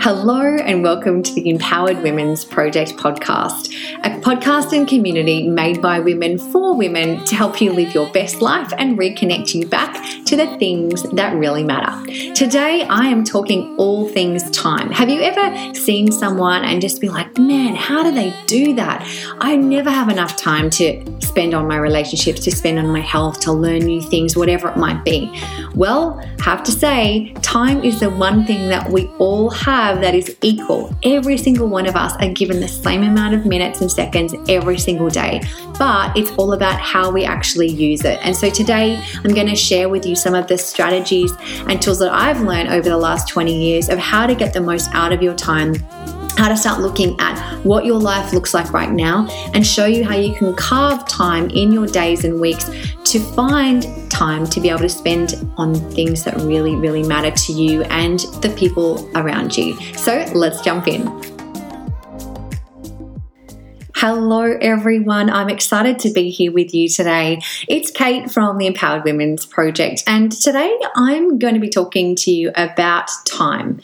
Hello, and welcome to the Empowered Women's Project podcast, a podcast and community made by women for women to help you live your best life and reconnect you back to the things that really matter. Today, I am talking all things time. Have you ever seen someone and just be like, man, how do they do that? I never have enough time to spend on my relationships, to spend on my health, to learn new things, whatever it might be. Well, have to say, time is the one thing that we all have have that is equal. Every single one of us are given the same amount of minutes and seconds every single day, but it's all about how we actually use it. And so today I'm going to share with you some of the strategies and tools that I've learned over the last 20 years of how to get the most out of your time how to start looking at what your life looks like right now and show you how you can carve time in your days and weeks to find time to be able to spend on things that really, really matter to you and the people around you. So let's jump in. Hello, everyone. I'm excited to be here with you today. It's Kate from the Empowered Women's Project, and today I'm going to be talking to you about time.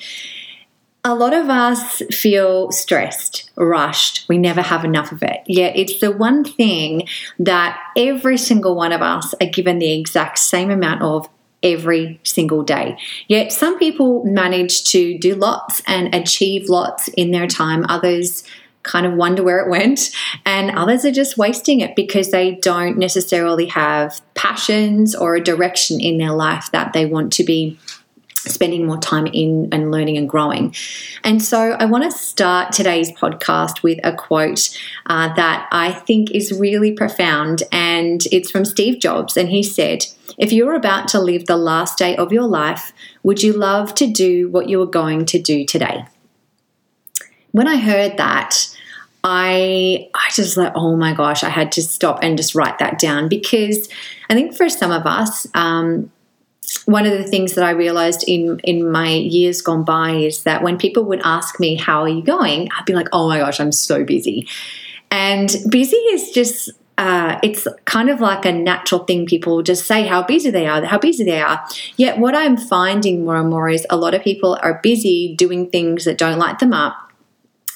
A lot of us feel stressed, rushed. We never have enough of it. Yet it's the one thing that every single one of us are given the exact same amount of every single day. Yet some people manage to do lots and achieve lots in their time. Others kind of wonder where it went, and others are just wasting it because they don't necessarily have passions or a direction in their life that they want to be spending more time in and learning and growing. And so I want to start today's podcast with a quote uh, that I think is really profound, and it's from Steve Jobs. And he said, If you're about to live the last day of your life, would you love to do what you are going to do today? When I heard that, I I just like oh my gosh I had to stop and just write that down because I think for some of us um, one of the things that I realized in in my years gone by is that when people would ask me how are you going, I'd be like, "Oh my gosh, I'm so busy." And busy is just uh, it's kind of like a natural thing. People just say how busy they are, how busy they are. Yet, what I'm finding more and more is a lot of people are busy doing things that don't light them up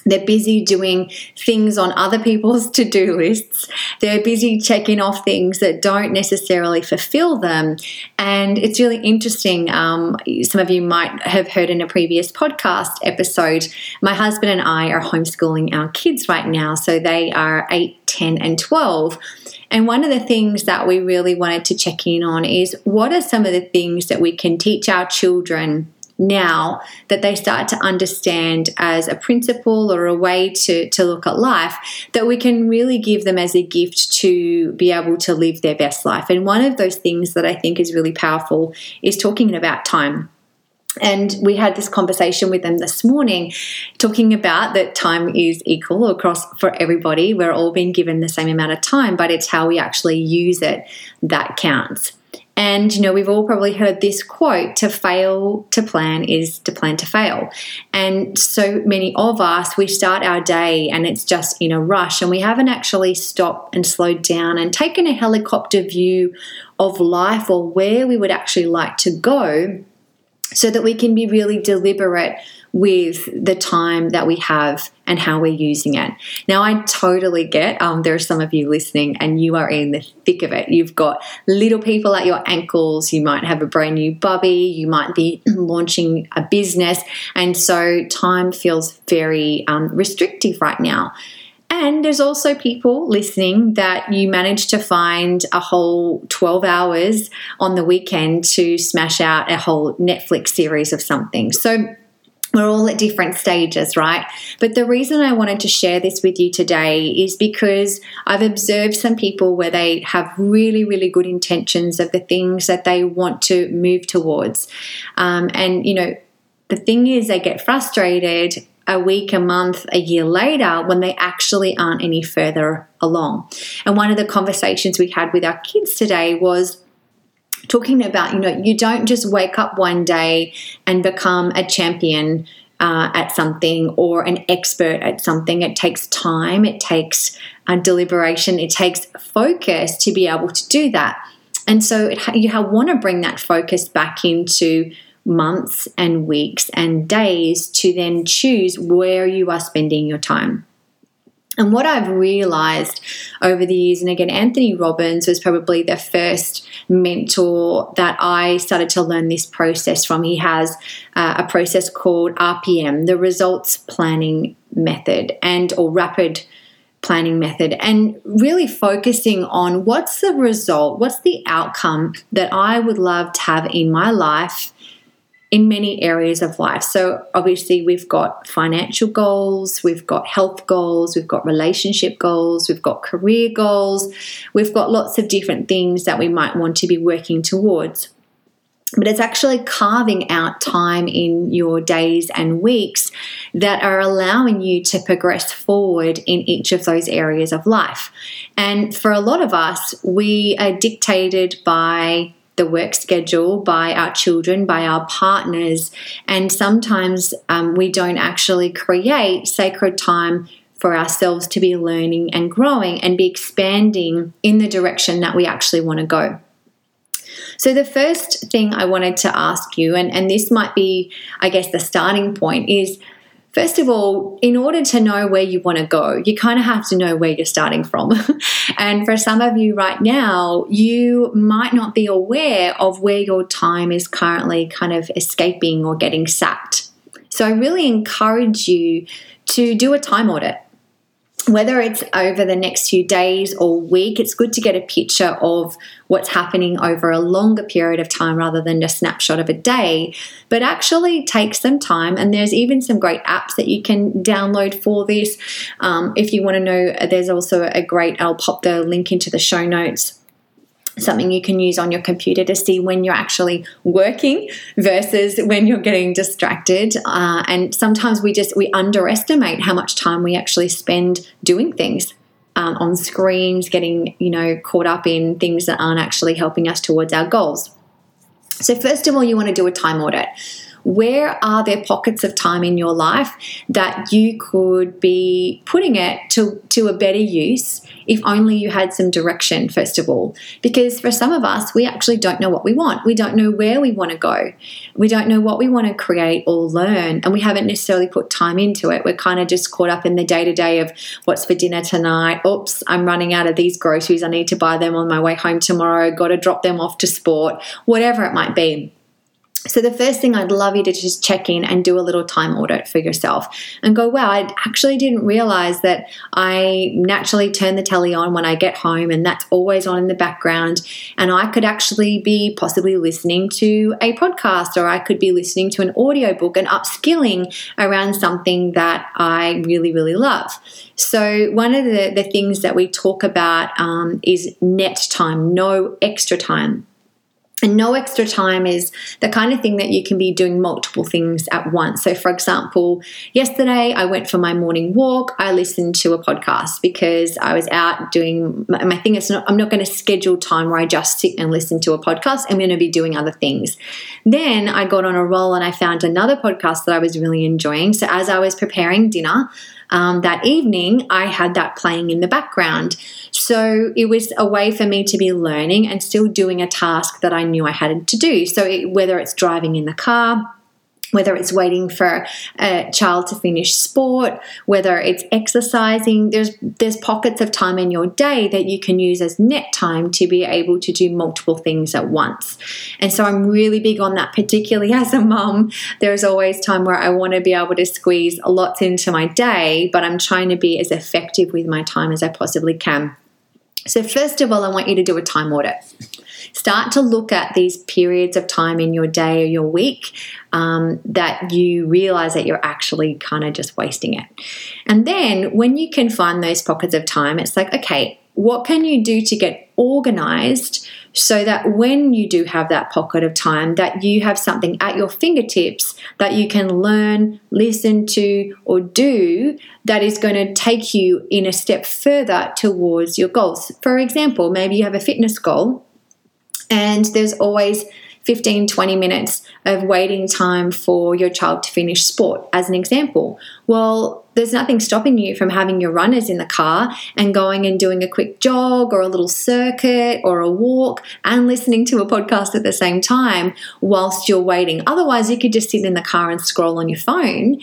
they're busy doing things on other people's to do lists. They're busy checking off things that don't necessarily fulfill them. And it's really interesting. Um, some of you might have heard in a previous podcast episode, my husband and I are homeschooling our kids right now. So they are 8, 10, and 12. And one of the things that we really wanted to check in on is what are some of the things that we can teach our children now that they start to understand as a principle or a way to, to look at life that we can really give them as a gift to be able to live their best life. And one of those things that I think is really powerful is talking about time. And we had this conversation with them this morning, talking about that time is equal across for everybody. We're all being given the same amount of time, but it's how we actually use it that counts. And, you know, we've all probably heard this quote to fail to plan is to plan to fail. And so many of us, we start our day and it's just in a rush and we haven't actually stopped and slowed down and taken a helicopter view of life or where we would actually like to go so that we can be really deliberate with the time that we have and how we're using it. Now, I totally get um, there are some of you listening and you are in the thick of it. You've got little people at your ankles, you might have a brand new bubby, you might be launching a business, and so time feels very um, restrictive right now. And there's also people listening that you manage to find a whole 12 hours on the weekend to smash out a whole Netflix series of something. So we're all at different stages, right? But the reason I wanted to share this with you today is because I've observed some people where they have really, really good intentions of the things that they want to move towards. Um, and, you know, the thing is, they get frustrated a week, a month, a year later when they actually aren't any further along. And one of the conversations we had with our kids today was talking about, you know, you don't just wake up one day and become a champion uh, at something or an expert at something. It takes time, it takes uh, deliberation, it takes focus to be able to do that. And so it, you want to bring that focus back into months and weeks and days to then choose where you are spending your time. And what I've realized over the years, and again, Anthony Robbins was probably the first mentor that I started to learn this process from. He has uh, a process called RPM, the Results Planning Method, and or Rapid planning method and really focusing on what's the result, what's the outcome that I would love to have in my life in many areas of life. So, obviously, we've got financial goals, we've got health goals, we've got relationship goals, we've got career goals, we've got lots of different things that we might want to be working towards. But it's actually carving out time in your days and weeks that are allowing you to progress forward in each of those areas of life. And for a lot of us, we are dictated by the work schedule by our children, by our partners, and sometimes um, we don't actually create sacred time for ourselves to be learning and growing and be expanding in the direction that we actually want to go. So, the first thing I wanted to ask you, and, and this might be, I guess, the starting point, is First of all, in order to know where you want to go, you kind of have to know where you're starting from. and for some of you right now, you might not be aware of where your time is currently kind of escaping or getting sapped. So I really encourage you to do a time audit whether it's over the next few days or week, it's good to get a picture of what's happening over a longer period of time rather than a snapshot of a day. But actually take some time, and there's even some great apps that you can download for this. Um, if you want to know, there's also a great, I'll pop the link into the show notes something you can use on your computer to see when you're actually working versus when you're getting distracted. Uh, and sometimes we just we underestimate how much time we actually spend doing things um, on screens getting you know caught up in things that aren't actually helping us towards our goals. So first of all you want to do a time audit where are there pockets of time in your life that you could be putting it to, to a better use if only you had some direction, first of all? Because for some of us, we actually don't know what we want. We don't know where we want to go. We don't know what we want to create or learn, and we haven't necessarily put time into it. We're kind of just caught up in the day to day of what's for dinner tonight. Oops, I'm running out of these groceries. I need to buy them on my way home tomorrow. Got to drop them off to sport, whatever it might be. So, the first thing I'd love you to just check in and do a little time audit for yourself and go, wow, I actually didn't realize that I naturally turn the telly on when I get home and that's always on in the background. And I could actually be possibly listening to a podcast or I could be listening to an audiobook and upskilling around something that I really, really love. So, one of the, the things that we talk about um, is net time, no extra time. And no extra time is the kind of thing that you can be doing multiple things at once. So, for example, yesterday I went for my morning walk. I listened to a podcast because I was out doing my thing. It's not, I'm not going to schedule time where I just sit and listen to a podcast. I'm going to be doing other things. Then I got on a roll and I found another podcast that I was really enjoying. So, as I was preparing dinner, um, that evening, I had that playing in the background. So it was a way for me to be learning and still doing a task that I knew I had to do. So it, whether it's driving in the car, whether it's waiting for a child to finish sport, whether it's exercising, there's there's pockets of time in your day that you can use as net time to be able to do multiple things at once. And so I'm really big on that, particularly as a mum. There's always time where I want to be able to squeeze lots into my day, but I'm trying to be as effective with my time as I possibly can. So, first of all, I want you to do a time audit. Start to look at these periods of time in your day or your week um, that you realize that you're actually kind of just wasting it. And then when you can find those pockets of time, it's like, okay, what can you do to get organized so that when you do have that pocket of time that you have something at your fingertips that you can learn listen to or do that is going to take you in a step further towards your goals for example maybe you have a fitness goal and there's always 15, 20 minutes of waiting time for your child to finish sport, as an example. Well, there's nothing stopping you from having your runners in the car and going and doing a quick jog or a little circuit or a walk and listening to a podcast at the same time whilst you're waiting. Otherwise, you could just sit in the car and scroll on your phone.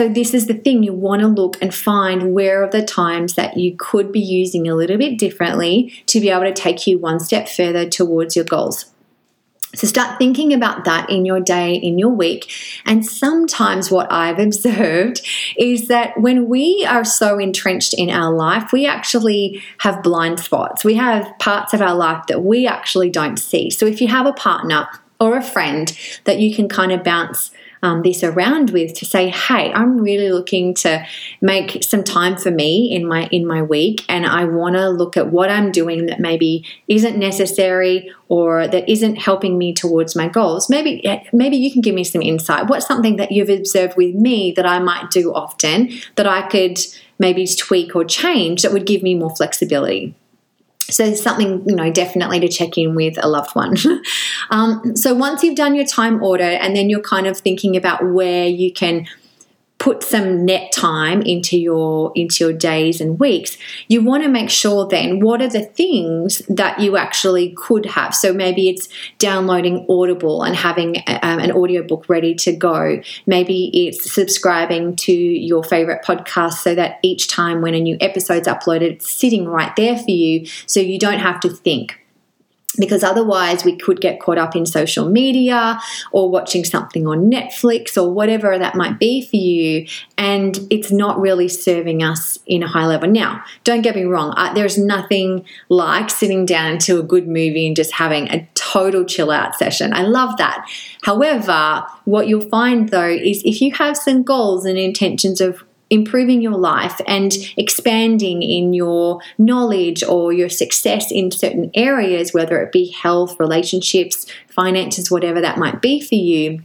So, this is the thing you want to look and find where are the times that you could be using a little bit differently to be able to take you one step further towards your goals. So start thinking about that in your day, in your week. And sometimes what I've observed is that when we are so entrenched in our life, we actually have blind spots. We have parts of our life that we actually don't see. So if you have a partner or a friend that you can kind of bounce um, this around with to say, hey, I'm really looking to make some time for me in my in my week, and I want to look at what I'm doing that maybe isn't necessary or that isn't helping me towards my goals. Maybe maybe you can give me some insight. What's something that you've observed with me that I might do often that I could maybe tweak or change that would give me more flexibility? So it's something, you know, definitely to check in with a loved one. um, so once you've done your time audit and then you're kind of thinking about where you can put some net time into your into your days and weeks. You want to make sure then what are the things that you actually could have? So maybe it's downloading audible and having um, an audiobook ready to go. Maybe it's subscribing to your favorite podcast so that each time when a new episode's uploaded it's sitting right there for you so you don't have to think because otherwise we could get caught up in social media or watching something on Netflix or whatever that might be for you, and it's not really serving us in a high level. Now, don't get me wrong, there's nothing like sitting down to a good movie and just having a total chill out session. I love that. However, what you'll find though is if you have some goals and intentions of improving your life and expanding in your knowledge or your success in certain areas, whether it be health, relationships, finances, whatever that might be for you,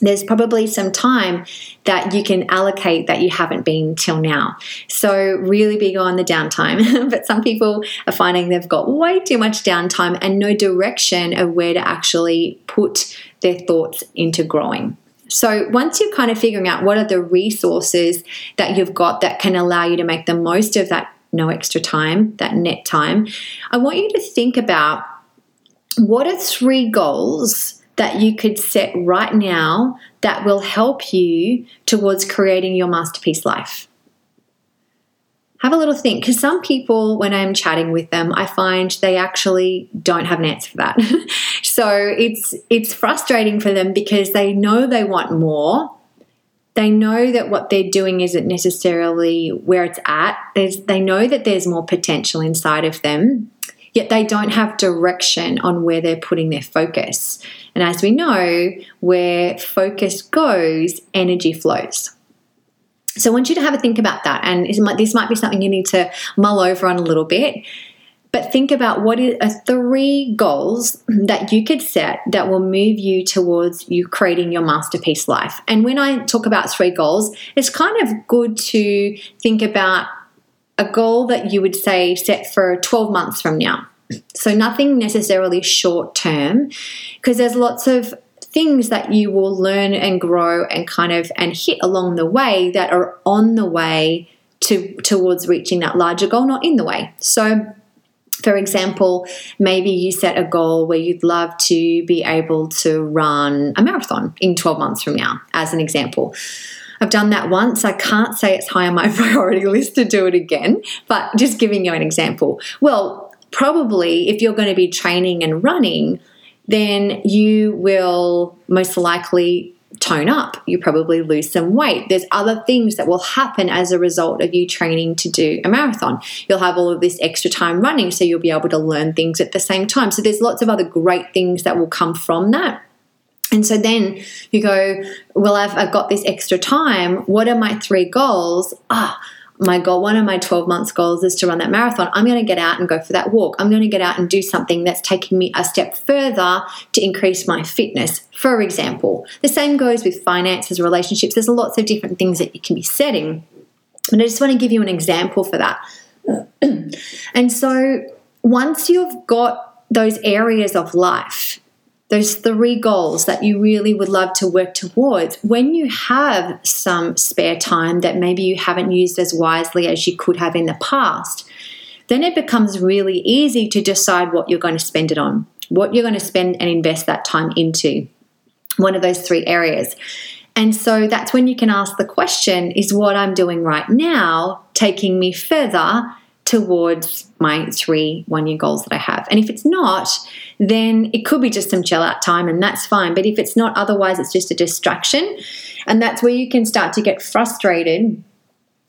there's probably some time that you can allocate that you haven't been till now. So, really big on the downtime. but some people are finding they've got way too much downtime and no direction of where to actually put their thoughts into growing. So once you're kind of figuring out what are the resources that you've got that can allow you to make the most of that no extra time, that net time, I want you to think about what are three goals that you could set right now that will help you towards creating your masterpiece life have a little think because some people when i'm chatting with them i find they actually don't have an answer for that. So it's it's frustrating for them because they know they want more. They know that what they're doing isn't necessarily where it's at. There's, they know that there's more potential inside of them yet they don't have direction on where they're putting their focus. And as we know where focus goes energy flows so I want you to have a think about that. And this might be something you need to mull over on a little bit. But think about what are three goals that you could set that will move you towards you creating your masterpiece life. And when I talk about three goals, it's kind of good to think about a goal that you would say set for 12 months from now. So nothing necessarily short term, because there's lots of things that you will learn and grow and kind of and hit along the way that are on the way to towards reaching that larger goal not in the way so for example, maybe you set a goal where you'd love to be able to run a marathon in 12 months from now, as an example. I've done that once. I can't say it's high on my priority list to do it again, but just giving you an example. Well, probably if you're going to be training and running, then you will most likely tone up. You probably lose some weight. There's other things that will happen as a result of you training to do a marathon. You'll have all of this extra time running, so you'll be able to learn things at the same time. So there's lots of other great things that will come from that. And so then you go, well, I've, I've got this extra time. What are my three goals? Ah, my goal, one of my 12 months goals is to run that marathon. I'm going to get out and go for that walk. I'm going to get out and do something that's taking me a step further to increase my fitness, for example. The same goes with finances, relationships. There's lots of different things that you can be setting. And I just want to give you an example for that. and so once you've got those areas of life those three goals that you really would love to work towards, when you have some spare time that maybe you haven't used as wisely as you could have in the past, then it becomes really easy to decide what you're going to spend it on, what you're going to spend and invest that time into. One of those three areas. And so that's when you can ask the question is what I'm doing right now taking me further towards my three one year goals that I have. And if it's not, then it could be just some chill out time and that's fine. But if it's not, otherwise, it's just a distraction. And that's where you can start to get frustrated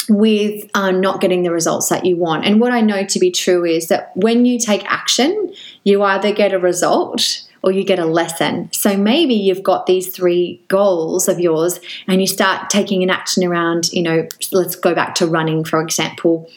with uh, not getting the results that you want. And what I know to be true is that when you take action, you either get a result or you get a lesson. So maybe you've got these three goals of yours and you start taking an action around, you know, let's go back to running, for example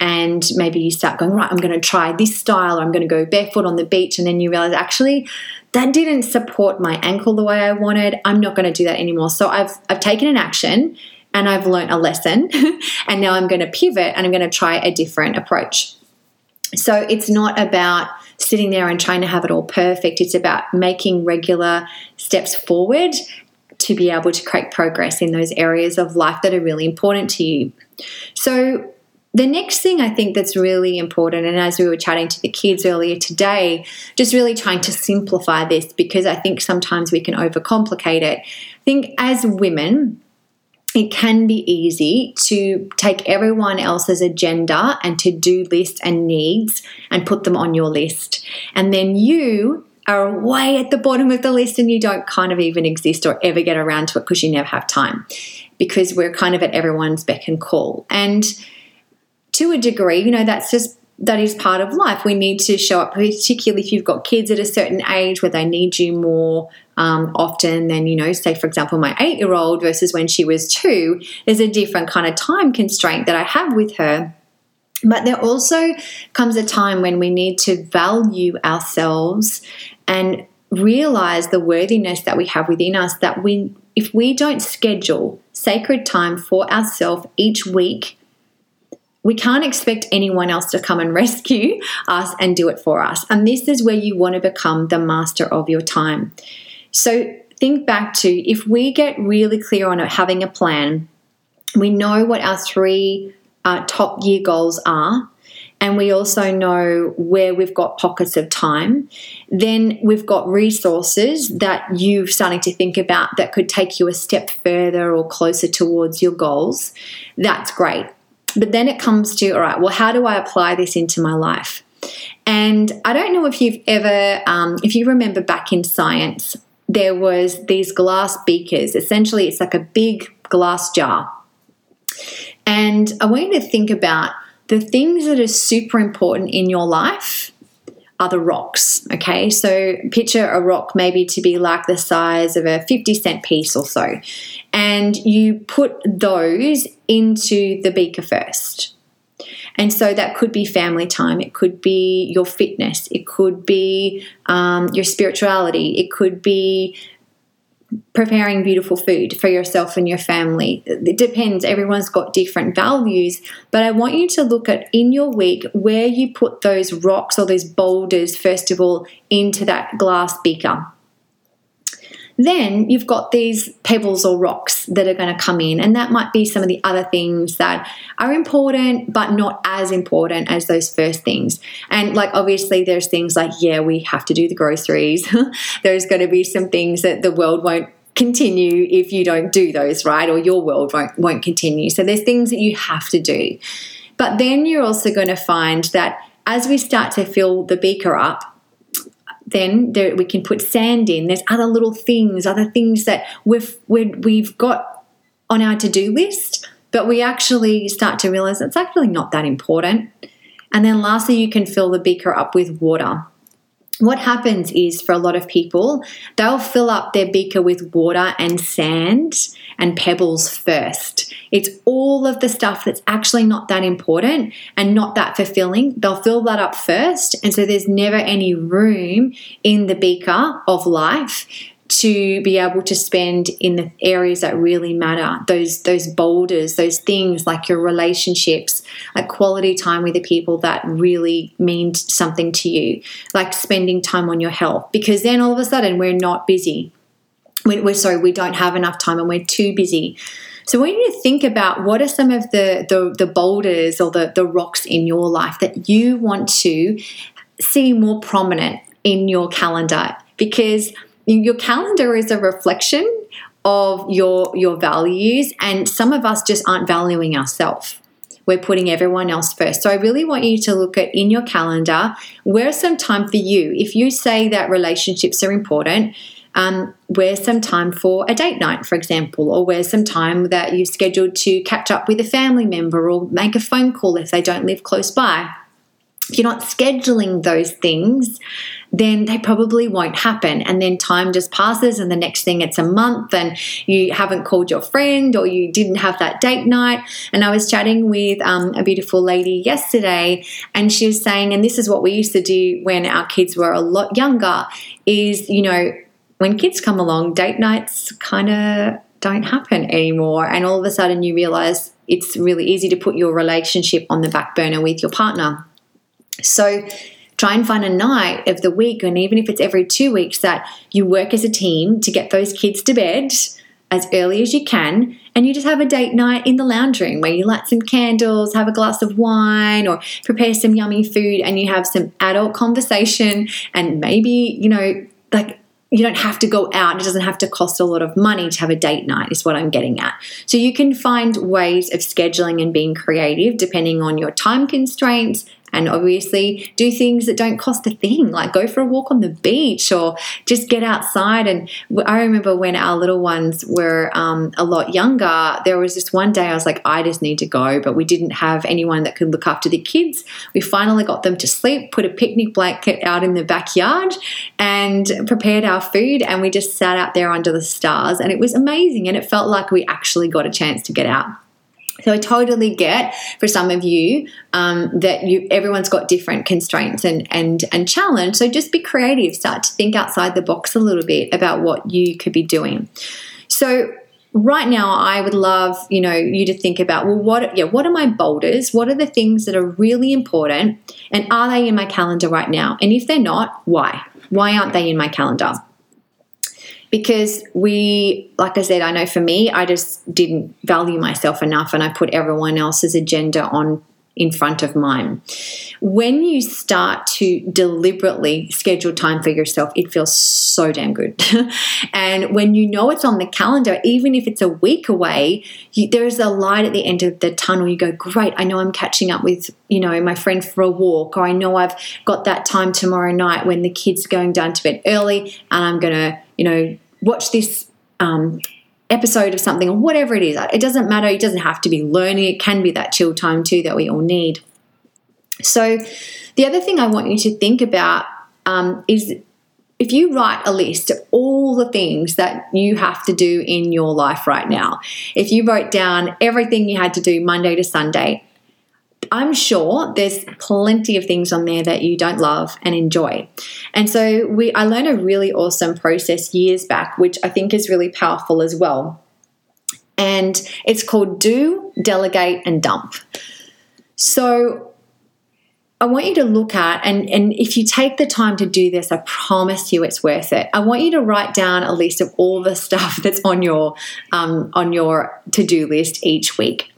and maybe you start going right i'm going to try this style or i'm going to go barefoot on the beach and then you realize actually that didn't support my ankle the way i wanted. I'm not going to do that anymore. So i've i've taken an action and i've learned a lesson and now i'm going to pivot and i'm going to try a different approach. So it's not about sitting there and trying to have it all perfect. It's about making regular steps forward to be able to create progress in those areas of life that are really important to you. So the next thing I think that's really important, and as we were chatting to the kids earlier today, just really trying to simplify this because I think sometimes we can overcomplicate it. I think as women, it can be easy to take everyone else's agenda and to do lists and needs and put them on your list. And then you are way at the bottom of the list and you don't kind of even exist or ever get around to it because you never have time because we're kind of at everyone's beck and call. And to a degree, you know, that's just that is part of life. We need to show up, particularly if you've got kids at a certain age where they need you more um, often than, you know, say, for example, my eight year old versus when she was two. There's a different kind of time constraint that I have with her. But there also comes a time when we need to value ourselves and realize the worthiness that we have within us that we if we don't schedule sacred time for ourselves each week we can't expect anyone else to come and rescue us and do it for us. And this is where you want to become the master of your time. So think back to if we get really clear on having a plan, we know what our three uh, top year goals are, and we also know where we've got pockets of time, then we've got resources that you're starting to think about that could take you a step further or closer towards your goals. That's great. But then it comes to, all right, well, how do I apply this into my life? And I don't know if you've ever, um, if you remember back in science, there was these glass beakers. Essentially, it's like a big glass jar. And I want you to think about the things that are super important in your life are the rocks. Okay, so picture a rock maybe to be like the size of a 50 cent piece or so, and you put those into the beaker first. And so that could be family time, it could be your fitness, it could be um, your spirituality, it could be preparing beautiful food for yourself and your family. It depends. Everyone's got different values, but I want you to look at in your week where you put those rocks or those boulders, first of all, into that glass beaker. Then you've got these pebbles or rocks that are going to come in, and that might be some of the other things that are important, but not as important as those first things. And like, obviously, there's things like, yeah, we have to do the groceries. there's going to be some things that the world won't continue if you don't do those, right? Or your world won't, won't continue. So there's things that you have to do. But then you're also going to find that as we start to fill the beaker up, then there, we can put sand in. There's other little things, other things that we've we've got on our to do list, but we actually start to realize it's actually not that important. And then lastly, you can fill the beaker up with water what happens is for a lot of people, they'll fill up their beaker with water and sand and pebbles first. It's all of the stuff that's actually not that important and not that fulfilling. They'll fill that up first. And so there's never any room in the beaker of life to be able to spend in the areas that really matter those those boulders those things like your relationships like quality time with the people that really mean something to you like spending time on your health because then all of a sudden we're not busy. We're sorry we don't have enough time and we're too busy. So want you to think about what are some of the, the, the boulders or the, the rocks in your life that you want to see more prominent in your calendar because your calendar is a reflection of your your values and some of us just aren't valuing ourselves we're putting everyone else first. So I really want you to look at in your calendar where's some time for you. If you say that relationships are important, um, where's some time for a date night, for example, or where's some time that you've scheduled to catch up with a family member or make a phone call if they don't live close by if you're not scheduling those things, then they probably won't happen. And then time just passes, and the next thing it's a month, and you haven't called your friend or you didn't have that date night. And I was chatting with um, a beautiful lady yesterday, and she was saying, and this is what we used to do when our kids were a lot younger, is, you know, when kids come along, date nights kind of don't happen anymore. And all of a sudden you realize it's really easy to put your relationship on the back burner with your partner. So try and find a night of the week, and even if it's every two weeks, that you work as a team to get those kids to bed as early as you can, and you just have a date night in the lounge room where you light some candles, have a glass of wine, or prepare some yummy food, and you have some adult conversation, and maybe, you know, like you don't have to go out. It doesn't have to cost a lot of money to have a date night, is what I'm getting at. So you can find ways of scheduling and being creative depending on your time constraints and obviously do things that don't cost a thing, like go for a walk on the beach or just get outside. And I remember when our little ones were um, a lot younger, there was this one day I was like, I just need to go, but we didn't have anyone that could look after the kids. We finally got them to sleep, put a picnic blanket out in the backyard, and prepared our food. And we just sat out there under the stars, and it was amazing. And it felt like we actually got a chance to get out. So I totally get for some of you um, that you everyone's got different constraints and and and challenge. So just be creative. Start to think outside the box a little bit about what you could be doing. So right now I would love, you know, you to think about, well, what yeah, what are my boulders? What are the things that are really important? And are they in my calendar right now? And if they're not, why? Why aren't they in my calendar? Because we, like I said, I know for me, I just didn't value myself enough and I put everyone else's agenda on in front of mine. When you start to deliberately schedule time for yourself, it feels so damn good. and when you know it's on the calendar, even if it's a week away, you, there's a light at the end of the tunnel. You go, great, I know I'm catching up with, you know, my friend for a walk, or I know I've got that time tomorrow night when the kids are going down to bed early and I'm going to, you know, watch this um, episode of something or whatever it is. It doesn't matter. It doesn't have to be learning. It can be that chill time too that we all need. So, the other thing I want you to think about um, is if you write a list of all the things that you have to do in your life right now, if you wrote down everything you had to do Monday to Sunday, I'm sure there's plenty of things on there that you don't love and enjoy. And so we I learned a really awesome process years back, which I think is really powerful as well. And it's called do, delegate, and dump. So I want you to look at, and, and if you take the time to do this, I promise you it's worth it. I want you to write down a list of all the stuff that's on your um, on your to do list each week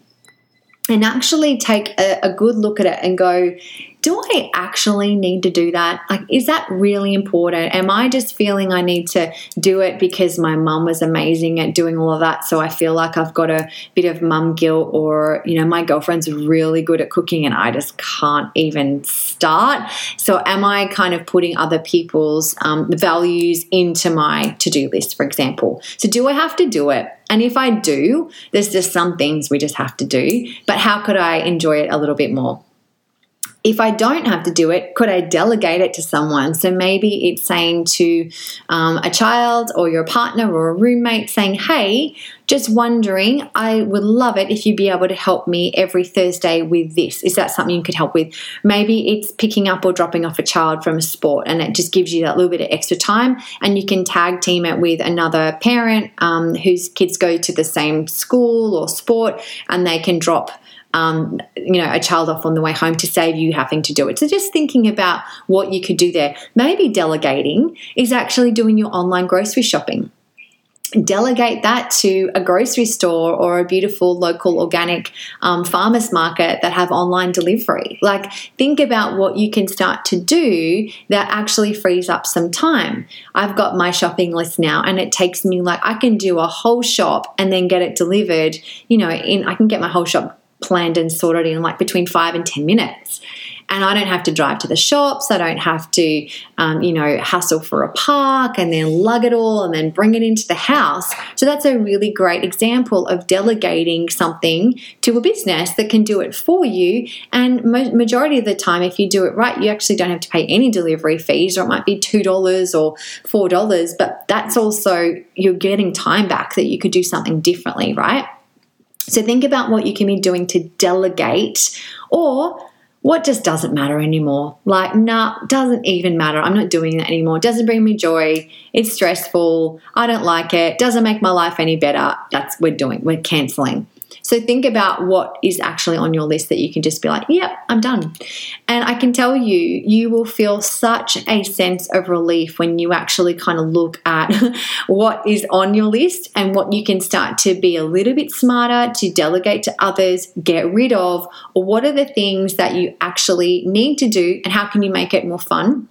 and actually take a, a, good look at it and go, do I actually need to do that? Like, is that really important? Am I just feeling I need to do it because my mum was amazing at doing all of that? So I feel like I've got a bit of mum guilt, or, you know, my girlfriend's really good at cooking and I just can't even start. So am I kind of putting other people's um, values into my to do list, for example? So do I have to do it? And if I do, there's just some things we just have to do. But how could I enjoy it a little bit more? If I don't have to do it, could I delegate it to someone? So maybe it's saying to um, a child or your partner or a roommate, saying, Hey, just wondering, I would love it if you'd be able to help me every Thursday with this. Is that something you could help with? Maybe it's picking up or dropping off a child from a sport, and it just gives you that little bit of extra time. And you can tag team it with another parent um, whose kids go to the same school or sport, and they can drop um, you know, a child off on the way home to save you having to do it. So just thinking about what you could do there. Maybe delegating is actually doing your online grocery shopping delegate that to a grocery store or a beautiful local organic um, farmers market that have online delivery like think about what you can start to do that actually frees up some time i've got my shopping list now and it takes me like i can do a whole shop and then get it delivered you know in i can get my whole shop planned and sorted in like between five and 10 minutes. And I don't have to drive to the shops. I don't have to, um, you know, hustle for a park and then lug it all and then bring it into the house. So that's a really great example of delegating something to a business that can do it for you. And majority of the time, if you do it right, you actually don't have to pay any delivery fees, or it might be two dollars or four dollars. But that's also you're getting time back that you could do something differently, right? So think about what you can be doing to delegate or what just doesn't matter anymore. Like, nah, doesn't even matter. I'm not doing that anymore. Doesn't bring me joy. It's stressful. I don't like it. Doesn't make my life any better. That's we're doing. We're canceling. So think about what is actually on your list that you can just be like, yep, I'm done. And I can tell you, you will feel such a sense of relief when you actually kind of look at what is on your list and what you can start to be a little bit smarter to delegate to others, get rid of, or what are the things that you actually need to do and how can you make it more fun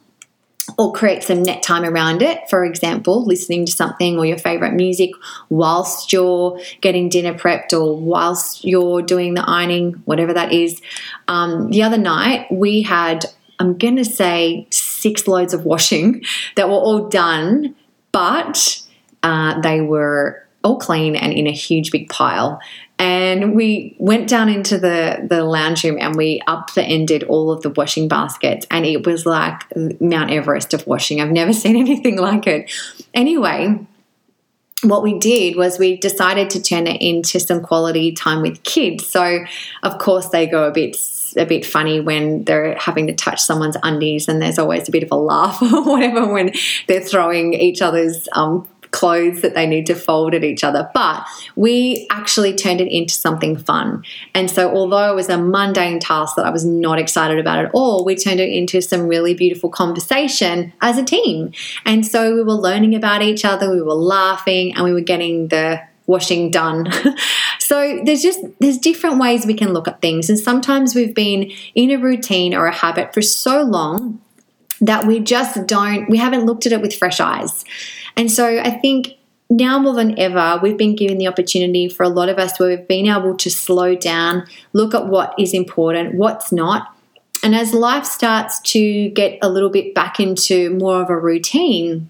or create some net time around it. For example, listening to something or your favorite music whilst you're getting dinner prepped or whilst you're doing the ironing, whatever that is. Um, the other night, we had, I'm going to say, six loads of washing that were all done, but uh, they were all clean and in a huge big pile. And we went down into the, the lounge room and we up the upended all of the washing baskets. And it was like Mount Everest of washing. I've never seen anything like it. Anyway, what we did was we decided to turn it into some quality time with kids. So, of course, they go a bit a bit funny when they're having to touch someone's undies, and there's always a bit of a laugh or whatever when they're throwing each other's um, clothes that they need to fold at each other. But we actually turned it into something fun. And so, although it was a mundane task that I was not excited about at all, we turned it into some really beautiful conversation as a team. And so, we were learning about each other, we were laughing, and we were getting the washing done. so there's just there's different ways we can look at things and sometimes we've been in a routine or a habit for so long that we just don't we haven't looked at it with fresh eyes. And so I think now more than ever, we've been given the opportunity for a lot of us where we've been able to slow down, look at what is important, what's not. And as life starts to get a little bit back into more of a routine,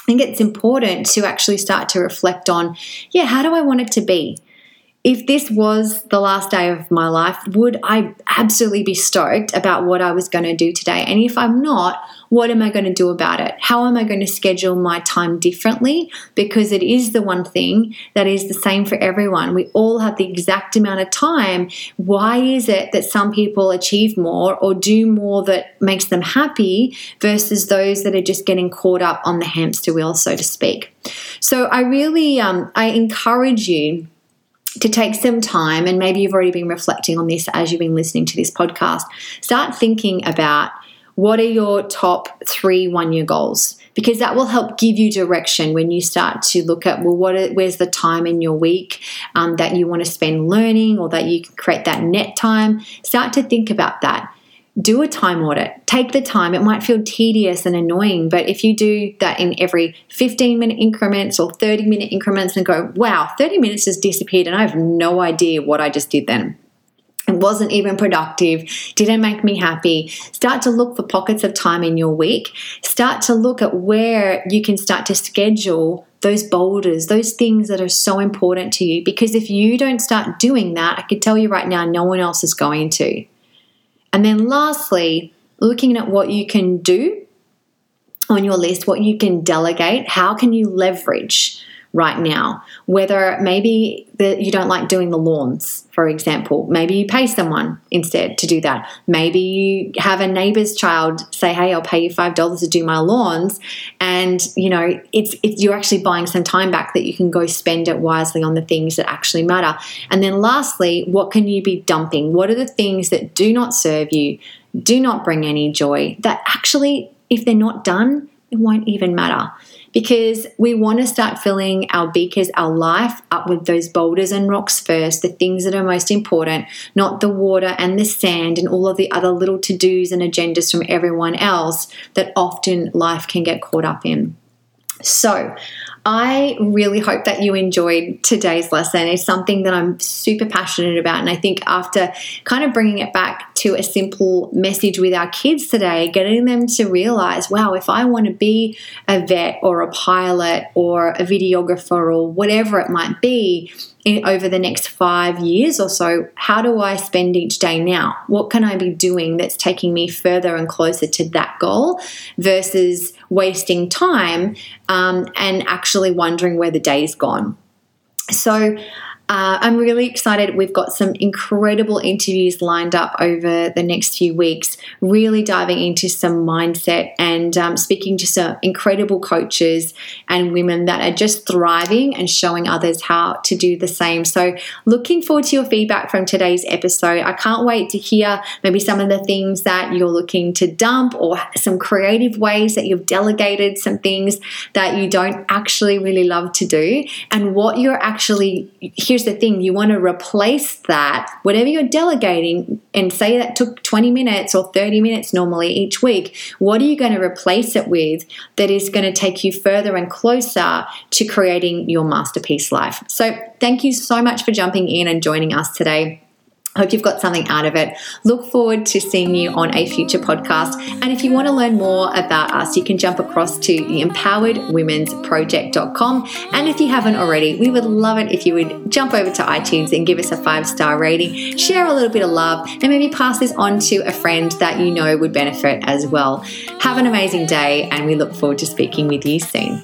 I think it's important to actually start to reflect on yeah, how do I want it to be? If this was the last day of my life, would I absolutely be stoked about what I was going to do today? And if I'm not, what am I going to do about it? How am I going to schedule my time differently? Because it is the one thing that is the same for everyone. We all have the exact amount of time. Why is it that some people achieve more or do more that makes them happy versus those that are just getting caught up on the hamster wheel, so to speak? So I really, um, I encourage you to take some time, and maybe you've already been reflecting on this as you've been listening to this podcast, start thinking about what are your top three one year goals? Because that will help give you direction when you start to look at, well, what are, where's the time in your week um, that you want to spend learning or that you can create that net time? Start to think about that do a time audit. Take the time. It might feel tedious and annoying, but if you do that in every 15 minute increments or 30 minute increments and go, wow, 30 minutes has disappeared and I have no idea what I just did then. It wasn't even productive, didn't make me happy. Start to look for pockets of time in your week. Start to look at where you can start to schedule those boulders, those things that are so important to you. Because if you don't start doing that, I could tell you right now, no one else is going to. And then lastly, looking at what you can do on your list, what you can delegate, how can you leverage right now. Whether maybe that you don't like doing the lawns, for example, maybe you pay someone instead to do that. Maybe you have a neighbor's child say, "Hey, I'll pay you five dollars to do my lawns," and you know it's, it's you're actually buying some time back that you can go spend it wisely on the things that actually matter. And then lastly, what can you be dumping? What are the things that do not serve you, do not bring any joy that actually, if they're not done, it won't even matter because we want to start filling our beakers, our life up with those boulders and rocks first, the things that are most important, not the water and the sand and all of the other little to dos and agendas from everyone else that often life can get caught up in. So, I really hope that you enjoyed today's lesson. It's something that I'm super passionate about. And I think after kind of bringing it back to a simple message with our kids today, getting them to realize, wow, if I want to be a vet or a pilot or a videographer or whatever it might be, in, over the next five years or so, how do I spend each day now? What can I be doing that's taking me further and closer to that goal versus wasting time um, and actually wondering where the day's gone? So, uh, I'm really excited. We've got some incredible interviews lined up over the next few weeks, really diving into some mindset and um, speaking to some incredible coaches and women that are just thriving and showing others how to do the same. So, looking forward to your feedback from today's episode. I can't wait to hear maybe some of the things that you're looking to dump or some creative ways that you've delegated some things that you don't actually really love to do and what you're actually here here's the thing you want to replace that, whatever you're delegating, and say that took 20 minutes or 30 minutes normally each week, what are you going to replace it with that is going to take you further and closer to creating your masterpiece life? So, thank you so much for jumping in and joining us today. Hope you've got something out of it. Look forward to seeing you on a future podcast. And if you want to learn more about us, you can jump across to the empoweredwomensproject.com. And if you haven't already, we would love it if you would jump over to iTunes and give us a five star rating, share a little bit of love, and maybe pass this on to a friend that you know would benefit as well. Have an amazing day, and we look forward to speaking with you soon.